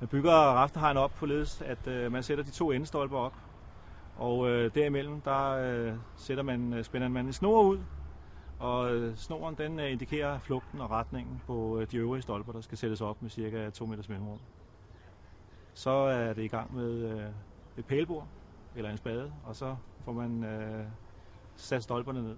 Man bygger rafterhegn op således, at øh, man sætter de to endestolper op, og øh, derimellem der øh, sætter man, øh, spænder man en snor ud, og øh, snoren den øh, indikerer flugten og retningen på øh, de øvrige stolper, der skal sættes op med cirka 2 meters mellemrum. Så er det i gang med øh, et pælbord eller en spade, og så får man øh, sat stolperne ned.